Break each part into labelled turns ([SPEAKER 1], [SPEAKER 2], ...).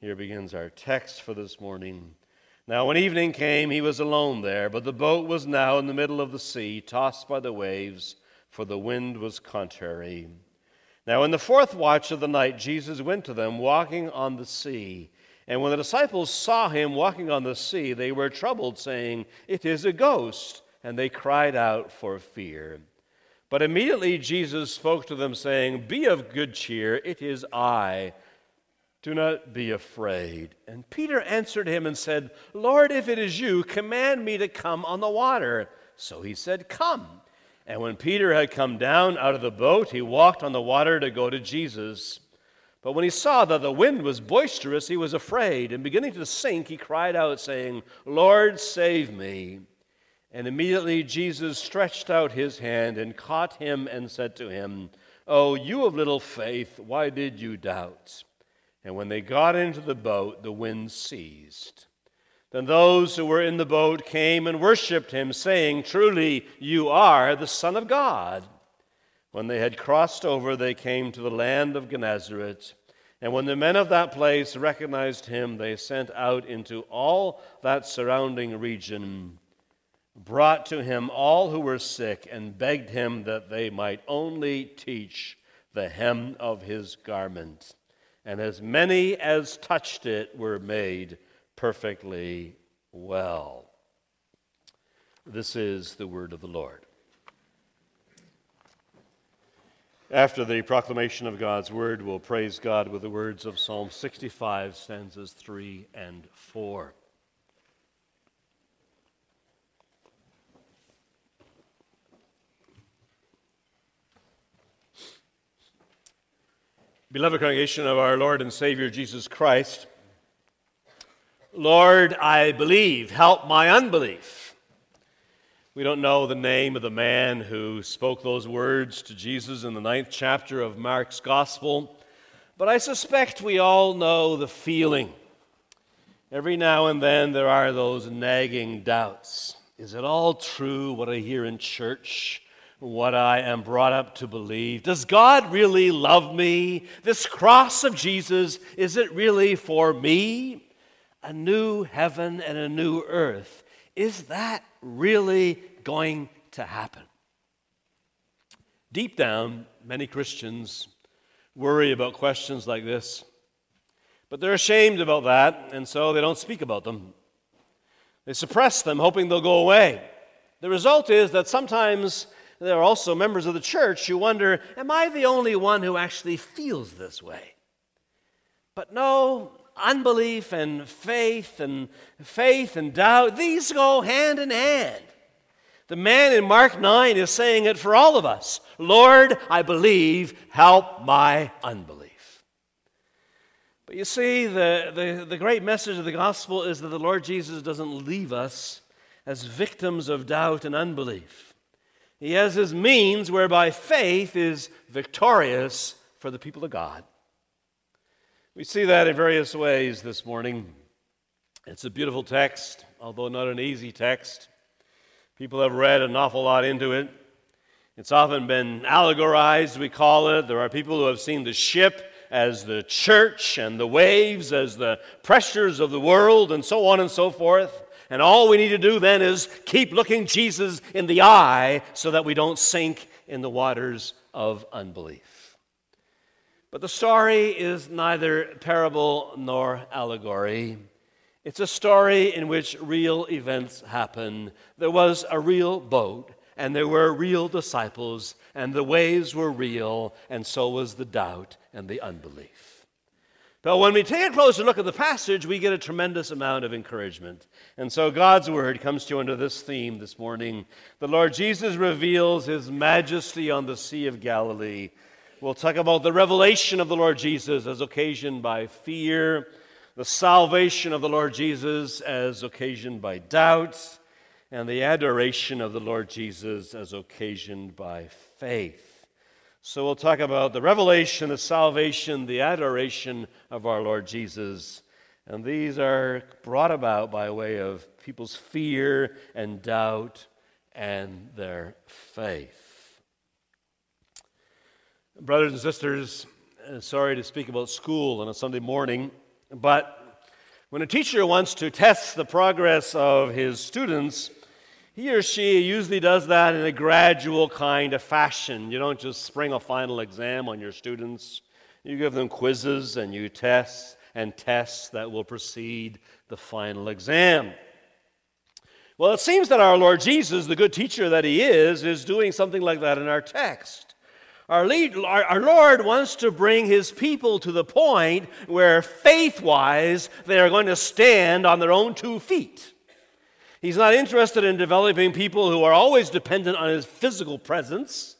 [SPEAKER 1] Here begins our text for this morning. Now, when evening came, he was alone there, but the boat was now in the middle of the sea, tossed by the waves, for the wind was contrary. Now, in the fourth watch of the night, Jesus went to them, walking on the sea. And when the disciples saw him walking on the sea, they were troubled, saying, It is a ghost. And they cried out for fear. But immediately Jesus spoke to them, saying, Be of good cheer, it is I. Do not be afraid. And Peter answered him and said, Lord, if it is you, command me to come on the water. So he said, Come. And when Peter had come down out of the boat, he walked on the water to go to Jesus. But when he saw that the wind was boisterous, he was afraid, and beginning to sink, he cried out, saying, Lord, save me. And immediately Jesus stretched out his hand and caught him and said to him, Oh, you of little faith, why did you doubt? And when they got into the boat, the wind ceased. Then those who were in the boat came and worshipped him, saying, Truly, you are the Son of God. When they had crossed over, they came to the land of Gennesaret. And when the men of that place recognized him, they sent out into all that surrounding region brought to him all who were sick and begged him that they might only teach the hem of his garment. And as many as touched it were made perfectly well. This is the word of the Lord. After the proclamation of God's word, we'll praise God with the words of Psalm 65, stanzas 3 and 4. Beloved congregation of our Lord and Savior Jesus Christ, Lord, I believe, help my unbelief. We don't know the name of the man who spoke those words to Jesus in the ninth chapter of Mark's Gospel, but I suspect we all know the feeling. Every now and then there are those nagging doubts. Is it all true what I hear in church? What I am brought up to believe. Does God really love me? This cross of Jesus, is it really for me? A new heaven and a new earth. Is that really going to happen? Deep down, many Christians worry about questions like this, but they're ashamed about that, and so they don't speak about them. They suppress them, hoping they'll go away. The result is that sometimes there are also members of the church who wonder, am I the only one who actually feels this way? But no, unbelief and faith and faith and doubt, these go hand in hand. The man in Mark 9 is saying it for all of us Lord, I believe, help my unbelief. But you see, the, the, the great message of the gospel is that the Lord Jesus doesn't leave us as victims of doubt and unbelief. He has his means whereby faith is victorious for the people of God. We see that in various ways this morning. It's a beautiful text, although not an easy text. People have read an awful lot into it. It's often been allegorized, we call it. There are people who have seen the ship as the church and the waves as the pressures of the world and so on and so forth. And all we need to do then is keep looking Jesus in the eye so that we don't sink in the waters of unbelief. But the story is neither parable nor allegory. It's a story in which real events happen. There was a real boat, and there were real disciples, and the waves were real, and so was the doubt and the unbelief. But when we take a closer look at the passage, we get a tremendous amount of encouragement. And so God's word comes to you under this theme this morning. The Lord Jesus reveals his majesty on the Sea of Galilee. We'll talk about the revelation of the Lord Jesus as occasioned by fear, the salvation of the Lord Jesus as occasioned by doubt, and the adoration of the Lord Jesus as occasioned by faith. So we'll talk about the revelation, the salvation, the adoration of our Lord Jesus. And these are brought about by way of people's fear and doubt and their faith. Brothers and sisters, uh, sorry to speak about school on a Sunday morning, But when a teacher wants to test the progress of his students, he or she usually does that in a gradual kind of fashion. You don't just spring a final exam on your students. You give them quizzes and you test and tests that will precede the final exam. Well, it seems that our Lord Jesus, the good teacher that he is, is doing something like that in our text. Our, lead, our, our Lord wants to bring his people to the point where faith wise they are going to stand on their own two feet. He's not interested in developing people who are always dependent on his physical presence.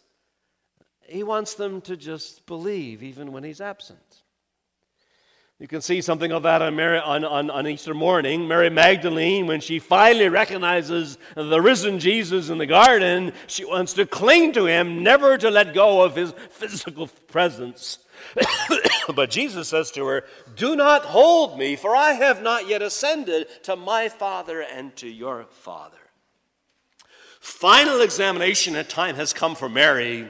[SPEAKER 1] He wants them to just believe even when he's absent. You can see something of that on, Mary, on, on, on, Easter morning. Mary Magdalene, when she finally recognizes the risen Jesus in the garden, she wants to cling to him, never to let go of his physical presence. but Jesus says to her, Do not hold me, for I have not yet ascended to my Father and to your Father. Final examination at time has come for Mary,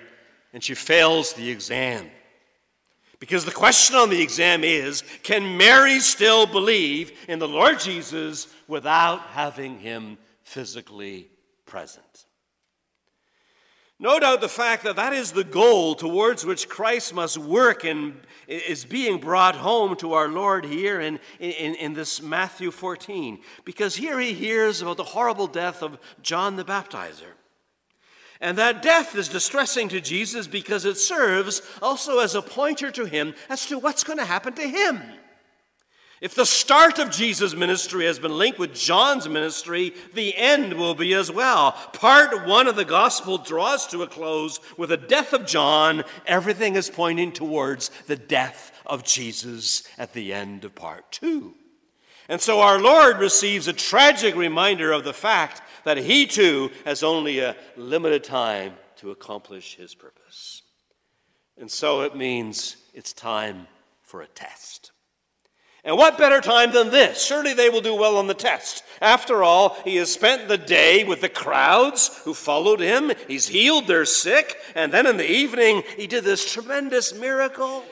[SPEAKER 1] and she fails the exam. Because the question on the exam is can Mary still believe in the Lord Jesus without having him physically present? No doubt the fact that that is the goal towards which Christ must work and is being brought home to our Lord here in, in, in this Matthew 14. Because here he hears about the horrible death of John the Baptizer. And that death is distressing to Jesus because it serves also as a pointer to him as to what's going to happen to him. If the start of Jesus' ministry has been linked with John's ministry, the end will be as well. Part one of the gospel draws to a close with the death of John. Everything is pointing towards the death of Jesus at the end of part two. And so our Lord receives a tragic reminder of the fact that he too has only a limited time to accomplish his purpose. And so it means it's time for a test. And what better time than this? Surely they will do well on the test. After all, he has spent the day with the crowds who followed him. He's healed their sick. And then in the evening, he did this tremendous miracle.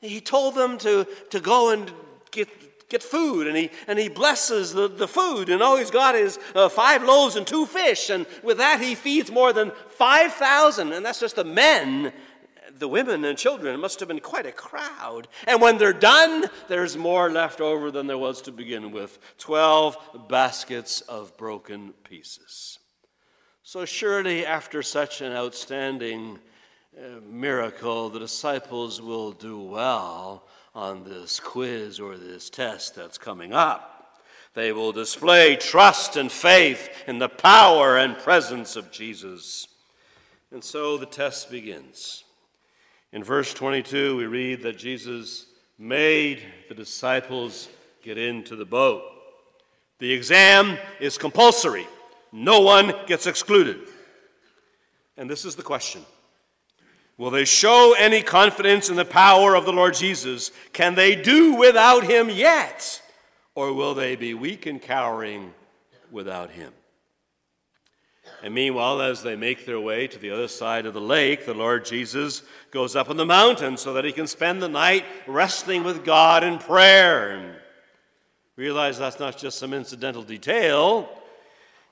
[SPEAKER 1] He told them to, to go and get get food and he, and he blesses the, the food and all he's got is uh, five loaves and two fish and with that he feeds more than 5000 and that's just the men the women and children it must have been quite a crowd and when they're done there's more left over than there was to begin with 12 baskets of broken pieces so surely after such an outstanding uh, miracle the disciples will do well on this quiz or this test that's coming up. They will display trust and faith in the power and presence of Jesus. And so the test begins. In verse 22, we read that Jesus made the disciples get into the boat. The exam is compulsory, no one gets excluded. And this is the question Will they show any confidence in the power of the Lord Jesus? Can they do without him yet? Or will they be weak and cowering without him? And meanwhile, as they make their way to the other side of the lake, the Lord Jesus goes up on the mountain so that he can spend the night wrestling with God in prayer. And realize that's not just some incidental detail.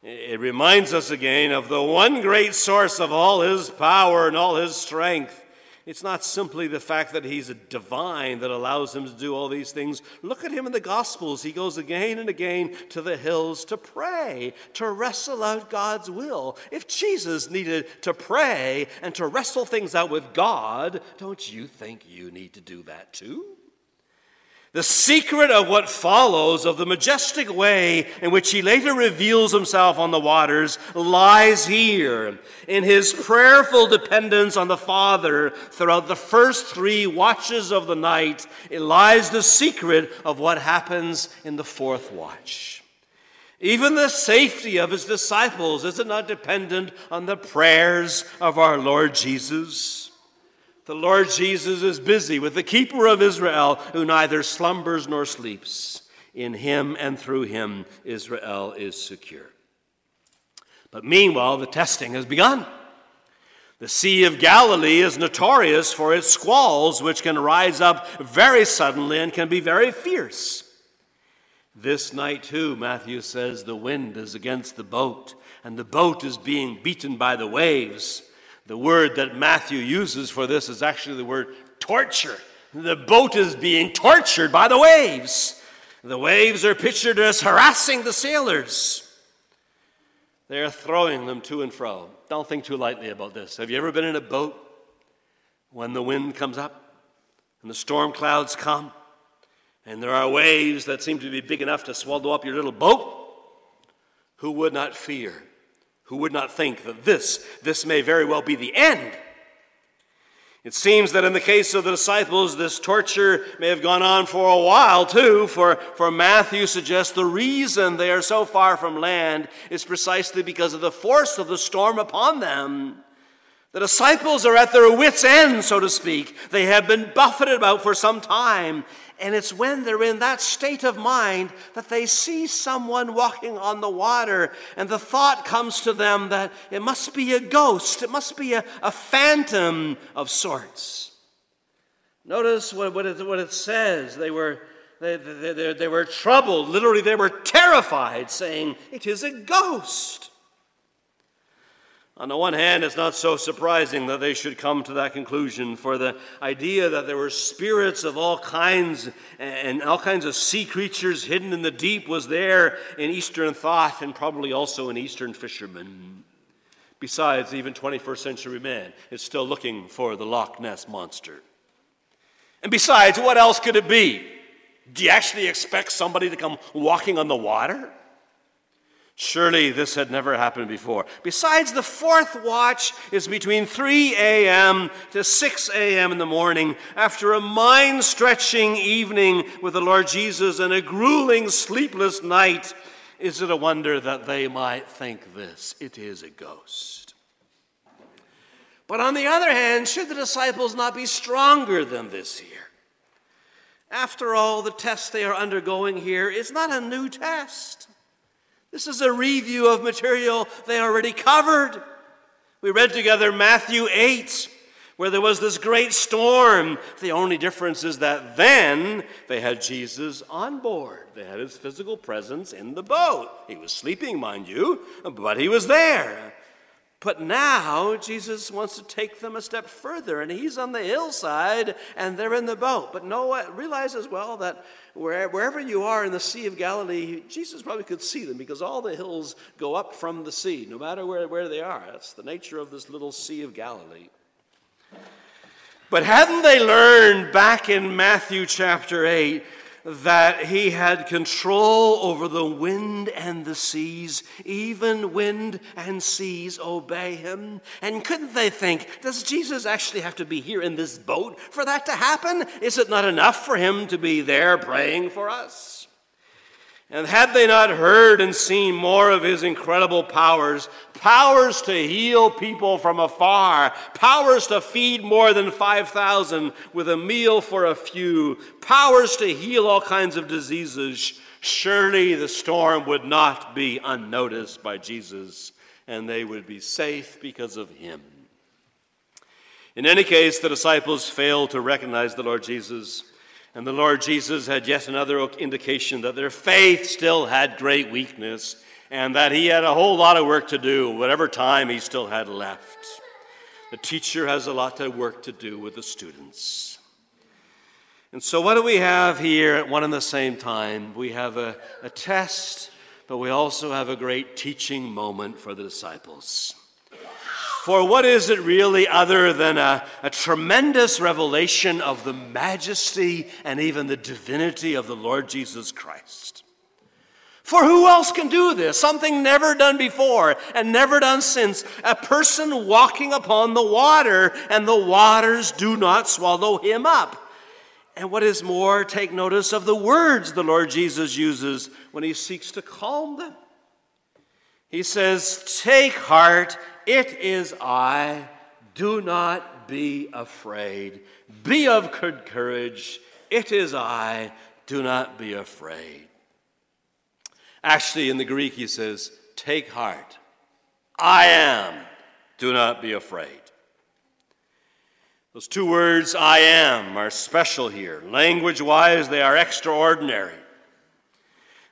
[SPEAKER 1] It reminds us again of the one great source of all his power and all his strength. It's not simply the fact that he's a divine that allows him to do all these things. Look at him in the Gospels. He goes again and again to the hills to pray, to wrestle out God's will. If Jesus needed to pray and to wrestle things out with God, don't you think you need to do that too? The secret of what follows, of the majestic way in which he later reveals himself on the waters, lies here in his prayerful dependence on the Father throughout the first three watches of the night. It lies the secret of what happens in the fourth watch. Even the safety of his disciples is it not dependent on the prayers of our Lord Jesus? The Lord Jesus is busy with the keeper of Israel who neither slumbers nor sleeps. In him and through him, Israel is secure. But meanwhile, the testing has begun. The Sea of Galilee is notorious for its squalls, which can rise up very suddenly and can be very fierce. This night, too, Matthew says, the wind is against the boat, and the boat is being beaten by the waves. The word that Matthew uses for this is actually the word torture. The boat is being tortured by the waves. The waves are pictured as harassing the sailors. They are throwing them to and fro. Don't think too lightly about this. Have you ever been in a boat when the wind comes up and the storm clouds come and there are waves that seem to be big enough to swallow up your little boat? Who would not fear? Who would not think that this, this may very well be the end? It seems that in the case of the disciples, this torture may have gone on for a while too, for, for Matthew suggests the reason they are so far from land is precisely because of the force of the storm upon them. The disciples are at their wits' end, so to speak. They have been buffeted about for some time, and it's when they're in that state of mind that they see someone walking on the water, and the thought comes to them that it must be a ghost, it must be a, a phantom of sorts. Notice what, what, it, what it says. They were, they, they, they, they were troubled. Literally, they were terrified, saying, It is a ghost. On the one hand, it's not so surprising that they should come to that conclusion, for the idea that there were spirits of all kinds and all kinds of sea creatures hidden in the deep was there in Eastern thought and probably also in Eastern fishermen. Besides, even 21st century man is still looking for the Loch Ness monster. And besides, what else could it be? Do you actually expect somebody to come walking on the water? Surely this had never happened before. Besides, the fourth watch is between 3 a.m. to 6 a.m. in the morning after a mind stretching evening with the Lord Jesus and a grueling, sleepless night. Is it a wonder that they might think this? It is a ghost. But on the other hand, should the disciples not be stronger than this here? After all, the test they are undergoing here is not a new test. This is a review of material they already covered. We read together Matthew 8, where there was this great storm. The only difference is that then they had Jesus on board. They had his physical presence in the boat. He was sleeping, mind you, but he was there. But now Jesus wants to take them a step further, and he's on the hillside and they're in the boat. But Noah realizes well that wherever you are in the Sea of Galilee, Jesus probably could see them because all the hills go up from the sea, no matter where, where they are. That's the nature of this little Sea of Galilee. But hadn't they learned back in Matthew chapter 8 that he had control over the wind and the seas. Even wind and seas obey him. And couldn't they think, does Jesus actually have to be here in this boat for that to happen? Is it not enough for him to be there praying for us? And had they not heard and seen more of his incredible powers, powers to heal people from afar, powers to feed more than 5,000 with a meal for a few, powers to heal all kinds of diseases, surely the storm would not be unnoticed by Jesus and they would be safe because of him. In any case, the disciples failed to recognize the Lord Jesus and the Lord Jesus had yet another indication that their faith still had great weakness and that he had a whole lot of work to do, whatever time he still had left. The teacher has a lot of work to do with the students. And so, what do we have here at one and the same time? We have a, a test, but we also have a great teaching moment for the disciples. For what is it really other than a, a, tremendous revelation of the majesty and even the divinity of the Lord Jesus Christ? For who else can do this? Something never done before and never done since. A person walking upon the water, and the waters do not swallow him up. And what is more, take notice of the words the Lord Jesus uses when he seeks to calm them. He says, Take heart it is I. Do not be afraid. Be of good courage. It is I. Do not be afraid. Actually, in the Greek, he says, Take heart. I am. Do not be afraid. Those two words, I am, are special here. Language wise, they are extraordinary.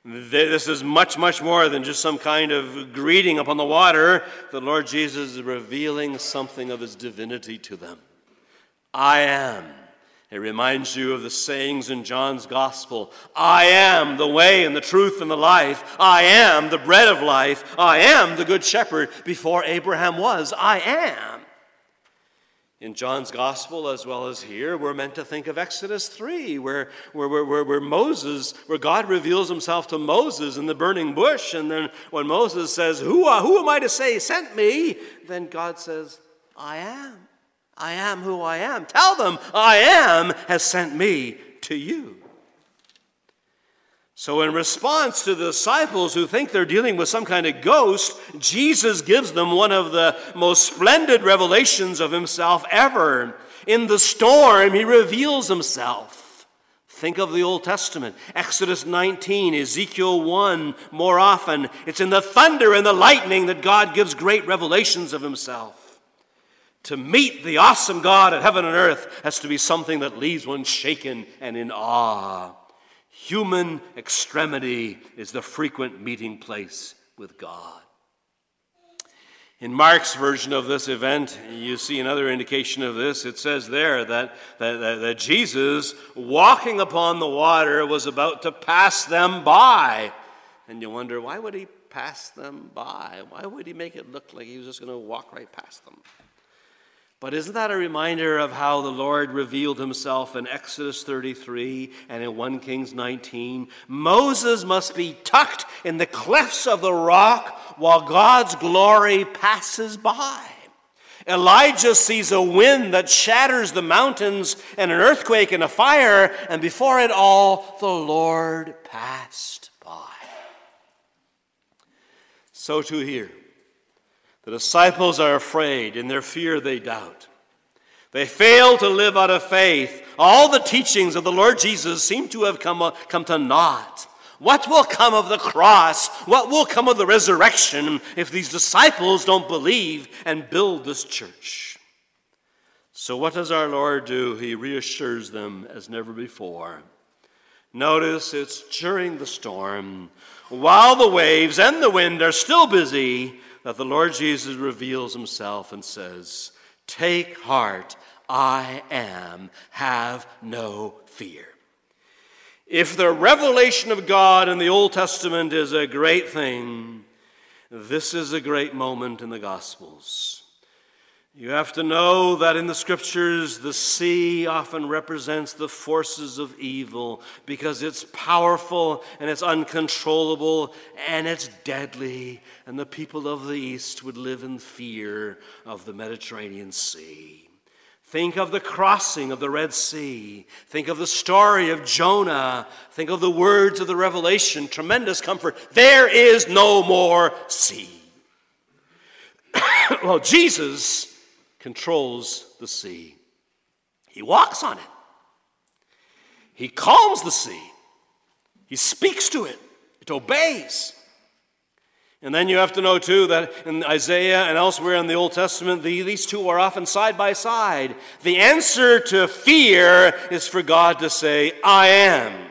[SPEAKER 1] This is much, much more than just some kind of greeting upon the water. The Lord Jesus is revealing something of his divinity to them. I am. It reminds you of the sayings in John's gospel I am the way and the truth and the life. I am the bread of life. I am the good shepherd. Before Abraham was, I am. In John's gospel, as well as here, we're meant to think of Exodus 3, where, where, where, where, Moses, where God reveals himself to Moses in the burning bush. And then when Moses says, Who, who am I to say sent me? Then God says, I am. I am who I am. Tell them, I am has sent me to you. So, in response to the disciples who think they're dealing with some kind of ghost, Jesus gives them one of the most splendid revelations of himself ever. In the storm, he reveals himself. Think of the Old Testament Exodus 19, Ezekiel 1, more often. It's in the thunder and the lightning that God gives great revelations of himself. To meet the awesome God of heaven and earth has to be something that leaves one shaken and in awe. Human extremity is the frequent meeting place with God. In Mark's version of this event, you see another indication of this. It says there that, that, that, Jesus, walking upon the water, was about to pass them by. And you wonder, why would he pass them by? Why would he make it look like he was just going to walk right past them? But isn't that a reminder of how the Lord revealed himself in Exodus 33 and in 1 Kings 19? Moses must be tucked in the clefts of the rock while God's glory passes by. Elijah sees a wind that shatters the mountains and an earthquake and a fire, and before it all, the Lord passed by. So too here. The disciples are afraid. In their fear, they doubt. They fail to live out of faith. All the teachings of the Lord Jesus seem to have come, uh, come to naught. What will come of the cross? What will come of the resurrection if these disciples don't believe and build this church? So, what does our Lord do? He reassures them as never before. Notice it's during the storm, while the waves and the wind are still busy, that the Lord Jesus reveals himself and says, Take heart, I am, have no fear. If the revelation of God in the Old Testament is a great thing, this is a great moment in the Gospels. You have to know that in the scriptures, the sea often represents the forces of evil because it's powerful and it's uncontrollable and it's deadly. And the people of the East would live in fear of the Mediterranean Sea. Think of the crossing of the Red Sea. Think of the story of Jonah. Think of the words of the Revelation. Tremendous comfort. There is no more sea. well, Jesus controls the sea. He walks on it. He calms the sea. He speaks to it. It obeys. And then you have to know, too, that in Isaiah and elsewhere in the Old Testament, the, these two are often side by side. The answer to fear is for God to say, I am.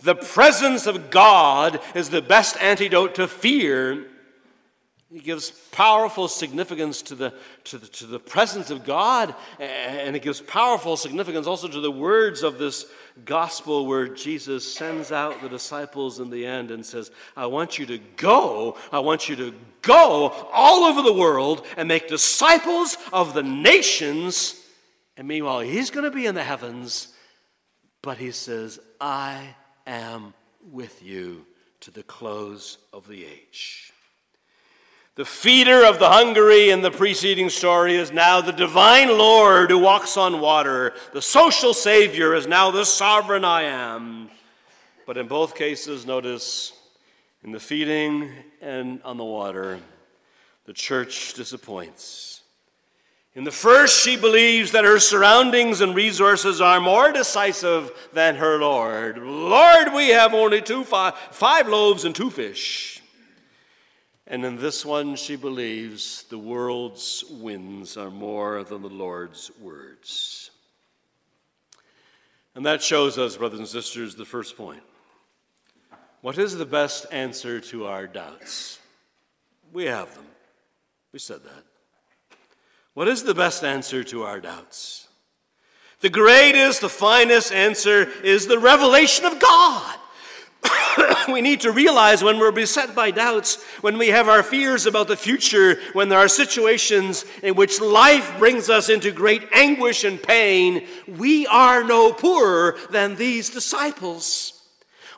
[SPEAKER 1] The presence of God is the best antidote to fear he gives powerful significance to the, to, the, to the presence of God, and it gives powerful significance also to the words of this gospel where Jesus sends out the disciples in the end and says, I want you to go, I want you to go all over the world and make disciples of the nations. And meanwhile, he's going to be in the heavens, but he says, I am with you to the close of the age. The feeder of the hungry in the preceding story is now the divine Lord who walks on water. The social Savior is now the sovereign I am. But in both cases, notice in the feeding and on the water, the church disappoints. In the first, she believes that her surroundings and resources are more decisive than her Lord. Lord, we have only two, five, five loaves and two fish. And in this one, she believes the world's winds are more than the Lord's words. And that shows us, brothers and sisters, the first point. What is the best answer to our doubts? We have them. We said that. What is the best answer to our doubts? The greatest, the finest answer is the revelation of God. we need to realize when we're beset by doubts, when we have our fears about the future, when there are situations in which life brings us into great anguish and pain, we are no poorer than these disciples.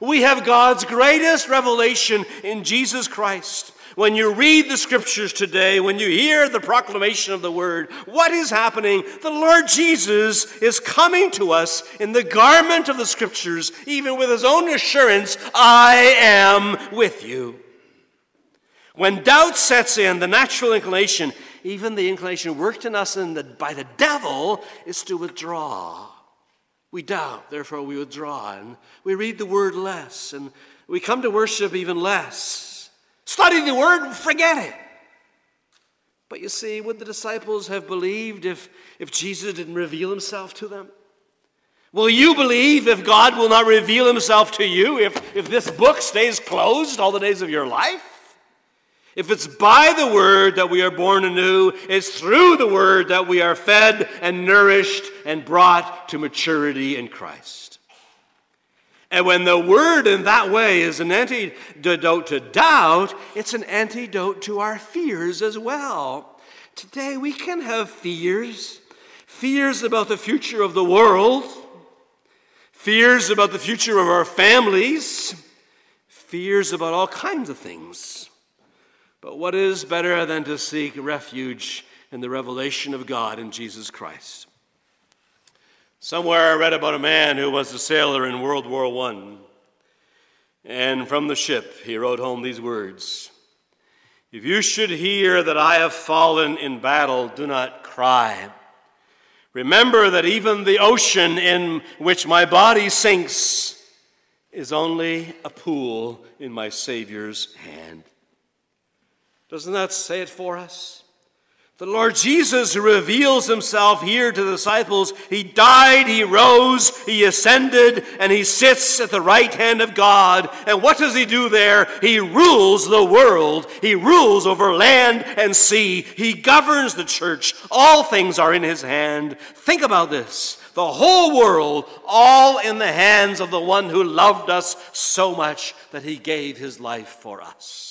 [SPEAKER 1] We have God's greatest revelation in Jesus Christ. When you read the scriptures today, when you hear the proclamation of the word, what is happening? The Lord Jesus is coming to us in the garment of the scriptures, even with his own assurance I am with you. When doubt sets in, the natural inclination, even the inclination worked in us in the, by the devil, is to withdraw. We doubt, therefore we withdraw, and we read the word less, and we come to worship even less. Study the word, and forget it. But you see, would the disciples have believed if, if Jesus didn't reveal himself to them? Will you believe if God will not reveal himself to you, if, if this book stays closed all the days of your life? If it's by the word that we are born anew, it's through the word that we are fed and nourished and brought to maturity in Christ. And when the word in that way is an antidote to doubt, it's an antidote to our fears as well. Today we can have fears fears about the future of the world, fears about the future of our families, fears about all kinds of things. But what is better than to seek refuge in the revelation of God in Jesus Christ? Somewhere I read about a man who was a sailor in World War I. And from the ship, he wrote home these words If you should hear that I have fallen in battle, do not cry. Remember that even the ocean in which my body sinks is only a pool in my Savior's hand. Doesn't that say it for us? The Lord Jesus reveals himself here to the disciples. He died, he rose, he ascended, and he sits at the right hand of God. And what does he do there? He rules the world. He rules over land and sea. He governs the church. All things are in his hand. Think about this. The whole world, all in the hands of the one who loved us so much that he gave his life for us.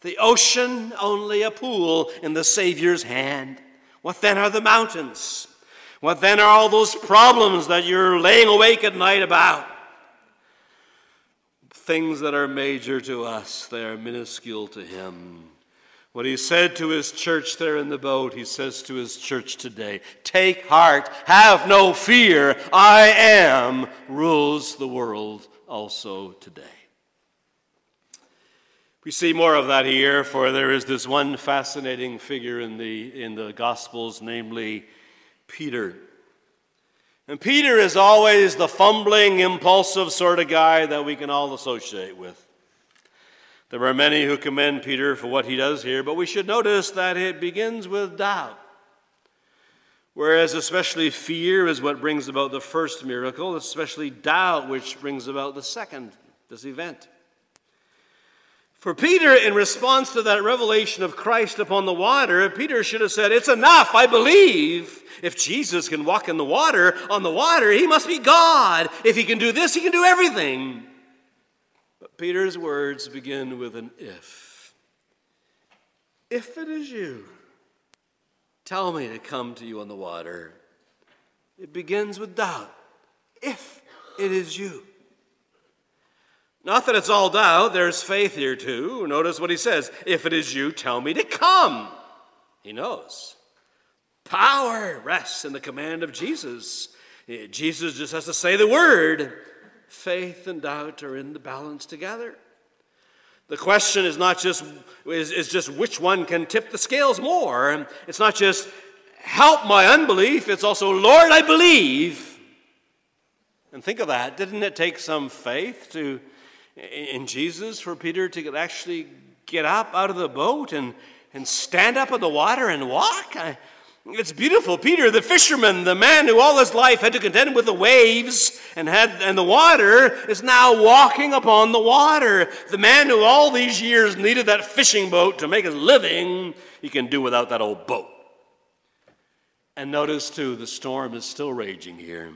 [SPEAKER 1] The ocean, only a pool in the Savior's hand. What then are the mountains? What then are all those problems that you're laying awake at night about? Things that are major to us, they are minuscule to Him. What He said to His church there in the boat, He says to His church today Take heart, have no fear, I am, rules the world also today. We see more of that here, for there is this one fascinating figure in the, in the Gospels, namely Peter. And Peter is always the fumbling, impulsive sort of guy that we can all associate with. There are many who commend Peter for what he does here, but we should notice that it begins with doubt. Whereas, especially fear is what brings about the first miracle, especially doubt, which brings about the second, this event. For Peter, in response to that revelation of Christ upon the water, Peter should have said, It's enough, I believe. If Jesus can walk in the water, on the water, he must be God. If he can do this, he can do everything. But Peter's words begin with an if. If it is you, tell me to come to you on the water. It begins with doubt. If it is you. Not that it's all doubt, there's faith here too. Notice what he says If it is you, tell me to come. He knows. Power rests in the command of Jesus. Eh, Jesus just has to say the word. Faith and doubt are in the balance together. The question is not just is, is just which one can tip the scales more. It's not just help my unbelief, it's also, Lord, I believe. And think of that. Didn't it take some faith to in Jesus for Peter to actually get up out of the boat and, and stand up in the water and walk? I, it's beautiful. Peter, the fisherman, the man who all his life had to contend with the waves and had and the water, is now walking upon the water. The man who all these years needed that fishing boat to make his living, he can do without that old boat. And notice too, the storm is still raging here.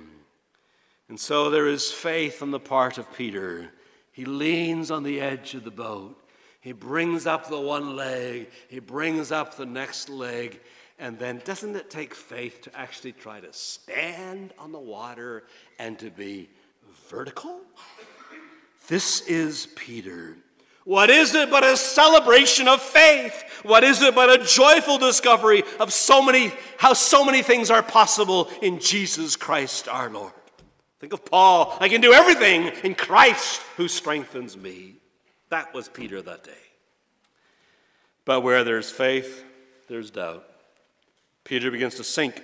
[SPEAKER 1] And so there is faith on the part of Peter. He leans on the edge of the boat. He brings up the one leg, he brings up the next leg, and then doesn't it take faith to actually try to stand on the water and to be vertical? This is Peter. What is it but a celebration of faith? What is it but a joyful discovery of so many how so many things are possible in Jesus Christ our Lord? Think of Paul. I can do everything in Christ who strengthens me. That was Peter that day. But where there's faith, there's doubt. Peter begins to sink,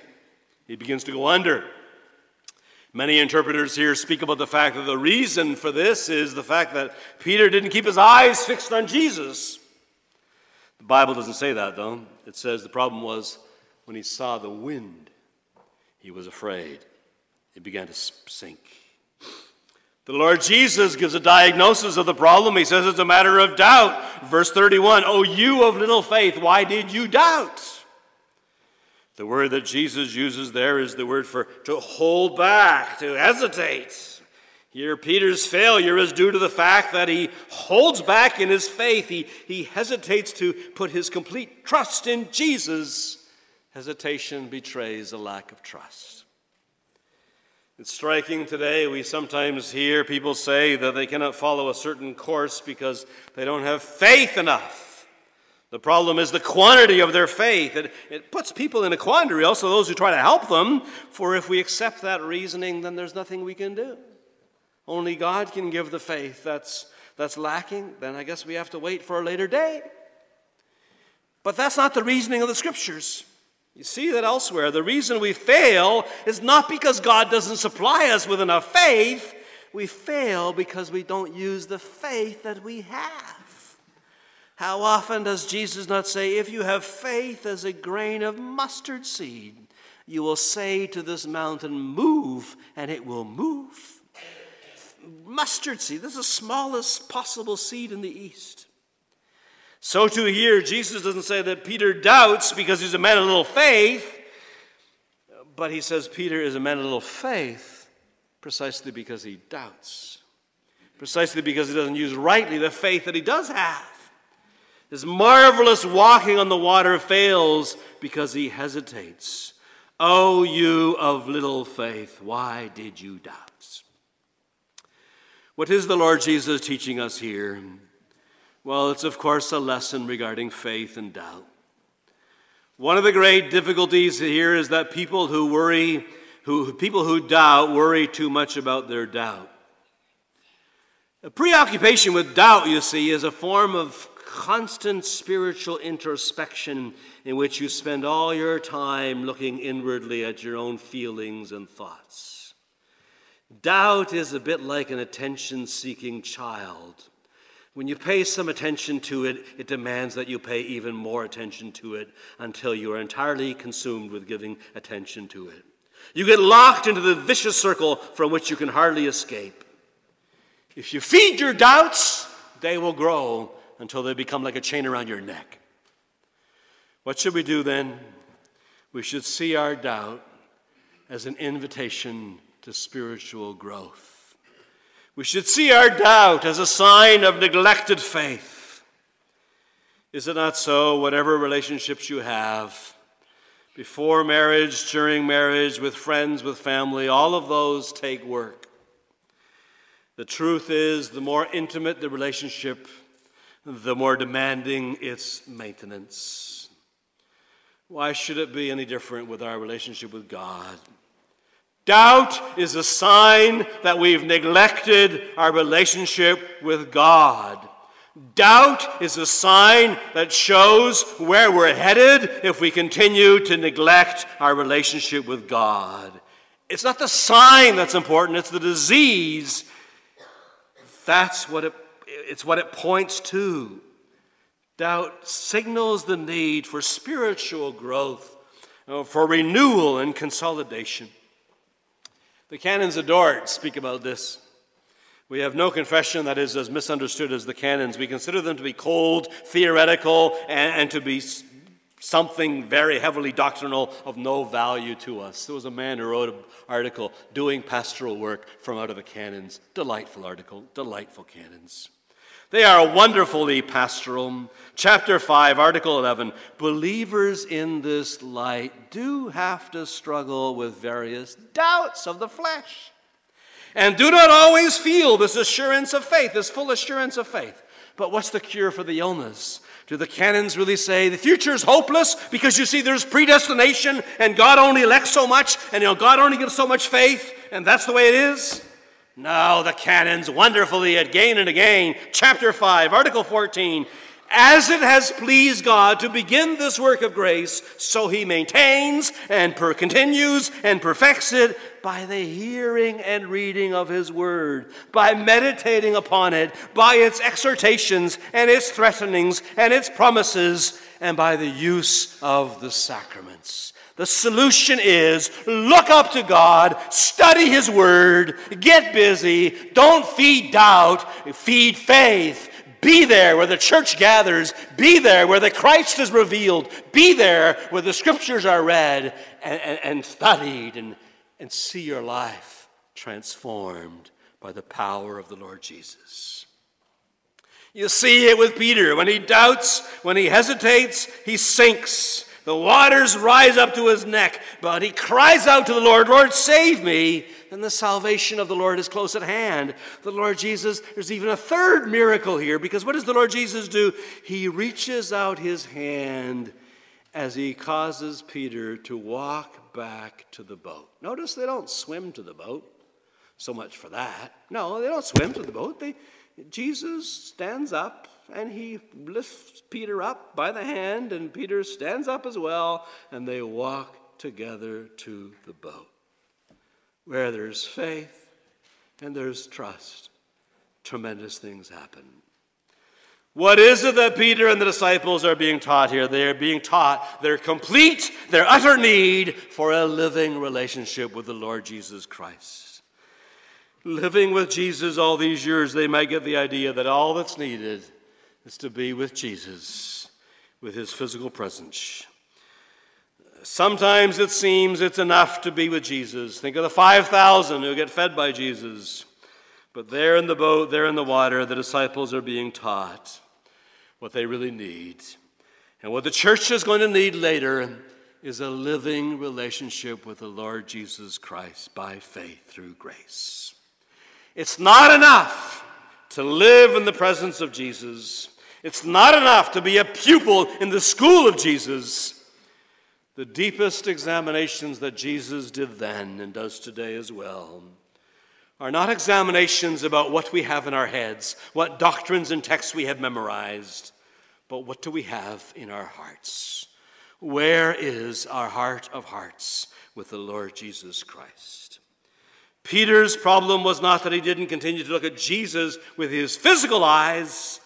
[SPEAKER 1] he begins to go under. Many interpreters here speak about the fact that the reason for this is the fact that Peter didn't keep his eyes fixed on Jesus. The Bible doesn't say that, though. It says the problem was when he saw the wind, he was afraid. He began to sink. The Lord Jesus gives a diagnosis of the problem. He says it's a matter of doubt. Verse 31 Oh, you of little faith, why did you doubt? The word that Jesus uses there is the word for to hold back, to hesitate. Here, Peter's failure is due to the fact that he holds back in his faith. He, he hesitates to put his complete trust in Jesus. Hesitation betrays a lack of trust. It's striking today, we sometimes hear people say that they cannot follow a certain course because they don't have faith enough. The problem is the quantity of their faith. It, it puts people in a quandary, also those who try to help them, for if we accept that reasoning, then there's nothing we can do. Only God can give the faith that's, that's lacking. Then I guess we have to wait for a later day. But that's not the reasoning of the scriptures. You see that elsewhere. The reason we fail is not because God doesn't supply us with enough faith. We fail because we don't use the faith that we have. How often does Jesus not say, If you have faith as a grain of mustard seed, you will say to this mountain, Move, and it will move? Mustard seed, this is the smallest possible seed in the East. So, to here, Jesus doesn't say that Peter doubts because he's a man of little faith, but he says Peter is a man of little faith precisely because he doubts, precisely because he doesn't use rightly the faith that he does have. His marvelous walking on the water fails because he hesitates. Oh, you of little faith, why did you doubt? What is the Lord Jesus teaching us here? Well, it's of course a lesson regarding faith and doubt. One of the great difficulties here is that people who worry, who, people who doubt, worry too much about their doubt. A preoccupation with doubt, you see, is a form of constant spiritual introspection in which you spend all your time looking inwardly at your own feelings and thoughts. Doubt is a bit like an attention seeking child. When you pay some attention to it, it demands that you pay even more attention to it until you are entirely consumed with giving attention to it. You get locked into the vicious circle from which you can hardly escape. If you feed your doubts, they will grow until they become like a chain around your neck. What should we do then? We should see our doubt as an invitation to spiritual growth. We should see our doubt as a sign of neglected faith. Is it not so? Whatever relationships you have, before marriage, during marriage, with friends, with family, all of those take work. The truth is, the more intimate the relationship, the more demanding its maintenance. Why should it be any different with our relationship with God? Doubt is a sign that we've neglected our relationship with God. Doubt is a sign that shows where we're headed if we continue to neglect our relationship with God. It's not the sign that's important, it's the disease. That's what it it's what it points to. Doubt signals the need for spiritual growth, uh, for renewal and consolidation. The canons of Dort speak about this. We have no confession that is as misunderstood as the canons. We consider them to be cold, theoretical, and, and to be something very heavily doctrinal of no value to us. There was a man who wrote an article doing pastoral work from out of the canons. Delightful article, delightful canons. They are wonderfully pastoral. Chapter 5, Article 11 Believers in this light do have to struggle with various doubts of the flesh and do not always feel this assurance of faith, this full assurance of faith. But what's the cure for the illness? Do the canons really say the future is hopeless because you see there's predestination and God only elects so much and you know, God only gives so much faith and that's the way it is? No, the canons wonderfully again and again. Chapter 5, Article 14 as it has pleased God to begin this work of grace, so he maintains and per- continues and perfects it by the hearing and reading of his word, by meditating upon it, by its exhortations and its threatenings and its promises, and by the use of the sacraments. The solution is look up to God, study His Word, get busy, don't feed doubt, feed faith, be there where the church gathers. Be there where the Christ is revealed. Be there where the scriptures are read and, and, and studied and, and see your life transformed by the power of the Lord Jesus. You see it with Peter. When he doubts, when he hesitates, he sinks. The waters rise up to his neck, but he cries out to the Lord, Lord, save me then the salvation of the Lord is close at hand. The Lord Jesus, there's even a third miracle here because what does the Lord Jesus do? He reaches out his hand as he causes Peter to walk back to the boat. Notice they don't swim to the boat. So much for that. No, they don't swim to the boat. They, Jesus stands up and he lifts Peter up by the hand, and Peter stands up as well, and they walk together to the boat. Where there's faith and there's trust, tremendous things happen. What is it that Peter and the disciples are being taught here? They are being taught their complete, their utter need for a living relationship with the Lord Jesus Christ. Living with Jesus all these years, they might get the idea that all that's needed is to be with Jesus, with his physical presence. Sometimes it seems it's enough to be with Jesus. Think of the 5,000 who get fed by Jesus. But there in the boat, there in the water, the disciples are being taught what they really need. And what the church is going to need later is a living relationship with the Lord Jesus Christ by faith through grace. It's not enough to live in the presence of Jesus. It's not enough to be a pupil in the school of Jesus. The deepest examinations that Jesus did then and does today as well are not examinations about what we have in our heads, what doctrines and texts we have memorized, but what do we have in our hearts? Where is our heart of hearts with the Lord Jesus Christ? Peter's problem was not that he didn't continue to look at Jesus with his physical eyes,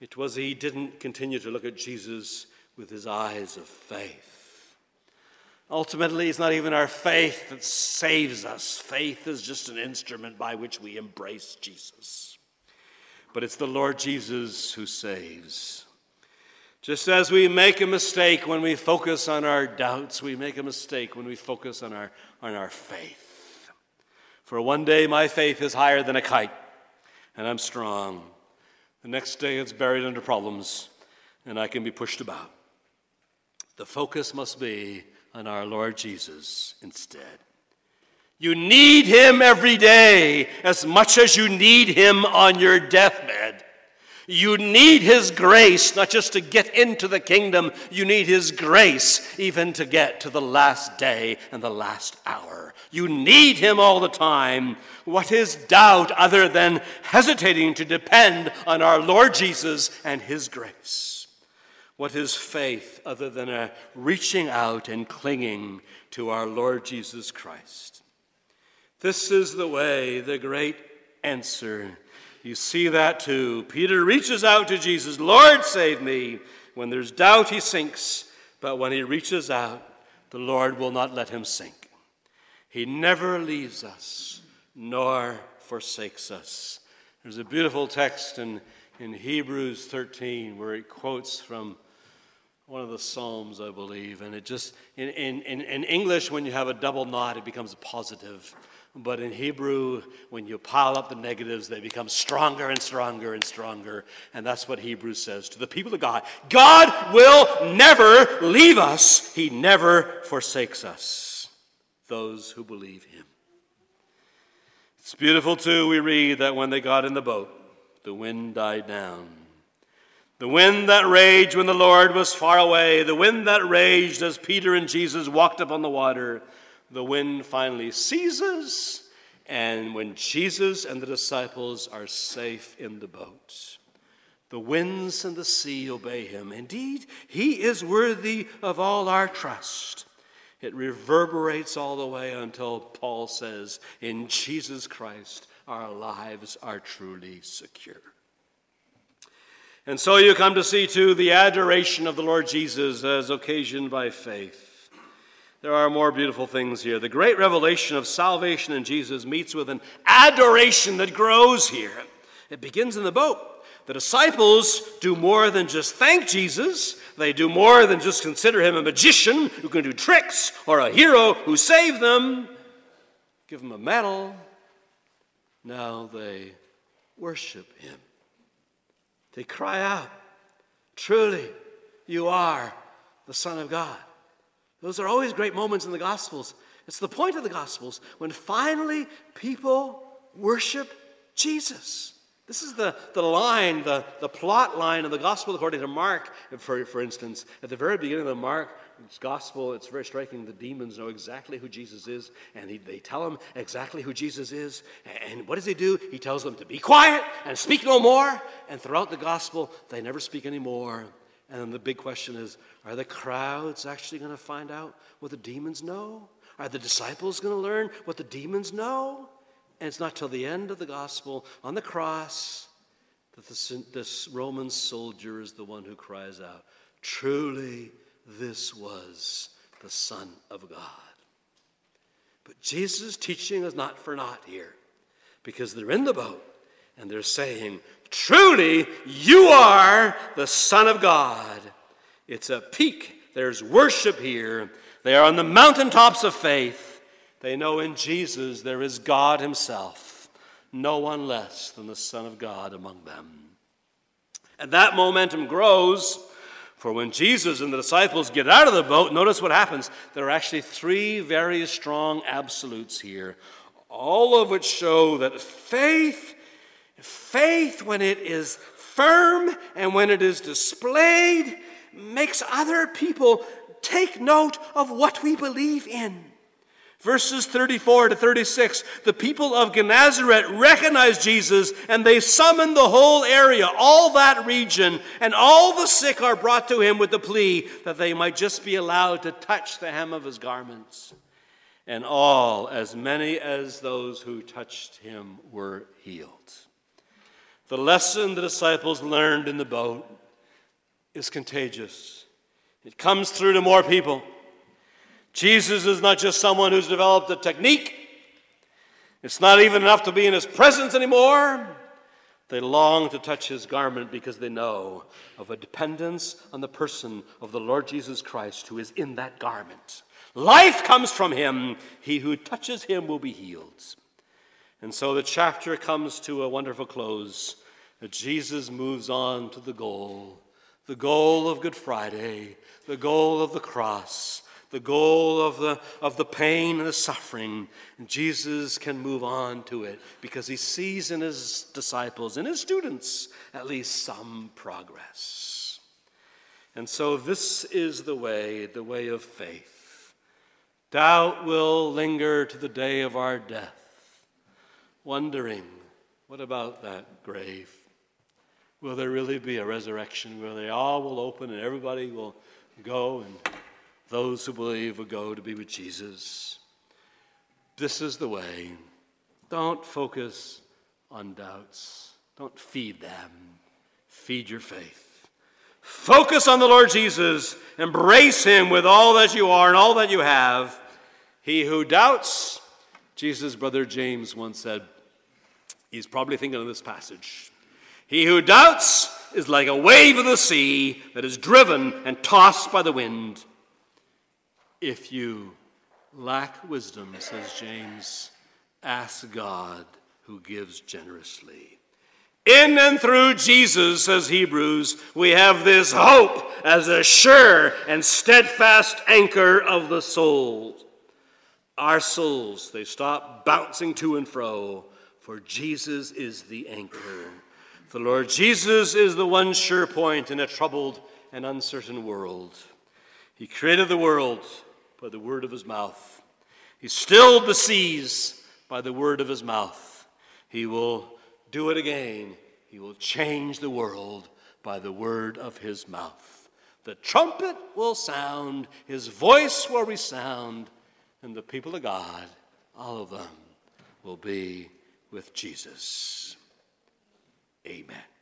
[SPEAKER 1] it was he didn't continue to look at Jesus with his eyes of faith. Ultimately, it's not even our faith that saves us. Faith is just an instrument by which we embrace Jesus. But it's the Lord Jesus who saves. Just as we make a mistake when we focus on our doubts, we make a mistake when we focus on our, on our faith. For one day my faith is higher than a kite, and I'm strong. The next day it's buried under problems, and I can be pushed about. The focus must be on our Lord Jesus instead. You need him every day as much as you need him on your deathbed. You need his grace, not just to get into the kingdom, you need his grace even to get to the last day and the last hour. You need him all the time. What is doubt other than hesitating to depend on our Lord Jesus and his grace? What is faith other than a reaching out and clinging to our Lord Jesus Christ? This is the way, the great answer You see that too. Peter reaches out to Jesus, Lord, save me. When there's doubt, he sinks. But when he reaches out, the Lord will not let him sink. He never leaves us nor forsakes us. There's a beautiful text in, in Hebrews 13 where it quotes from one of the Psalms, I believe. And it just, in, in, in English, when you have a double not, it becomes a positive. But in Hebrew, when you pile up the negatives, they become stronger and stronger and stronger. And that's what Hebrews says to the people of God God will never leave us, He never forsakes us, those who believe Him. It's beautiful, too, we read that when they got in the boat, the wind died down. The wind that raged when the Lord was far away, the wind that raged as Peter and Jesus walked upon the water the wind finally ceases, and when Jesus and the disciples are safe in the boat, the winds and the sea obey him. Indeed, he is worthy of all our trust. It reverberates all the way until Paul says, In Jesus Christ, our lives are truly secure. And so you come to see, too, the adoration of the Lord Jesus as occasioned by faith. There are more beautiful things here. The great revelation of salvation in Jesus meets with an adoration that grows here. It begins in the boat. The disciples do more than just thank Jesus. They do more than just consider him a magician who can do tricks or a hero who saved them, give him a medal. Now they worship him. They cry out, Truly, you are the Son of God. Those are always great moments in the Gospels. It's the point of the Gospels when finally people worship Jesus. This is the, the line, the, the plot line of the Gospel according to Mark, for, for instance. At the very beginning of the Mark Gospel, it's very striking. The demons know exactly who Jesus is, and he, they tell him exactly who Jesus is. And what does he do? He tells them to be quiet and speak no more. And throughout the Gospel, they never speak anymore. And then the big question is are the crowds actually going to find out what the demons know? Are the disciples going to learn what the demons know? And it's not till the end of the gospel on the cross that this, this Roman soldier is the one who cries out, Truly, this was the Son of God. But Jesus' teaching is not for naught here because they're in the boat and they're saying, Truly, you are the Son of God. It's a peak. There's worship here. They are on the mountaintops of faith. They know in Jesus there is God Himself, no one less than the Son of God among them. And that momentum grows, for when Jesus and the disciples get out of the boat, notice what happens. There are actually three very strong absolutes here, all of which show that faith Faith, when it is firm and when it is displayed, makes other people take note of what we believe in. Verses 34 to 36 the people of Gennesaret recognize Jesus and they summon the whole area, all that region, and all the sick are brought to him with the plea that they might just be allowed to touch the hem of his garments. And all, as many as those who touched him, were healed. The lesson the disciples learned in the boat is contagious. It comes through to more people. Jesus is not just someone who's developed a technique, it's not even enough to be in his presence anymore. They long to touch his garment because they know of a dependence on the person of the Lord Jesus Christ who is in that garment. Life comes from him. He who touches him will be healed. And so the chapter comes to a wonderful close. Jesus moves on to the goal the goal of Good Friday, the goal of the cross, the goal of the, of the pain and the suffering. And Jesus can move on to it because he sees in his disciples, in his students, at least some progress. And so this is the way, the way of faith. Doubt will linger to the day of our death wondering, what about that grave? Will there really be a resurrection where they all will open and everybody will go and those who believe will go to be with Jesus? This is the way. Don't focus on doubts. Don't feed them, feed your faith. Focus on the Lord Jesus, embrace him with all that you are and all that you have. He who doubts, Jesus' brother James once said, he's probably thinking of this passage. He who doubts is like a wave of the sea that is driven and tossed by the wind. If you lack wisdom, says James, ask God who gives generously. In and through Jesus, says Hebrews, we have this hope as a sure and steadfast anchor of the soul. Our souls, they stop bouncing to and fro, for Jesus is the anchor. The Lord Jesus is the one sure point in a troubled and uncertain world. He created the world by the word of his mouth. He stilled the seas by the word of his mouth. He will do it again. He will change the world by the word of his mouth. The trumpet will sound, his voice will resound, and the people of God, all of them, will be with Jesus. Amen.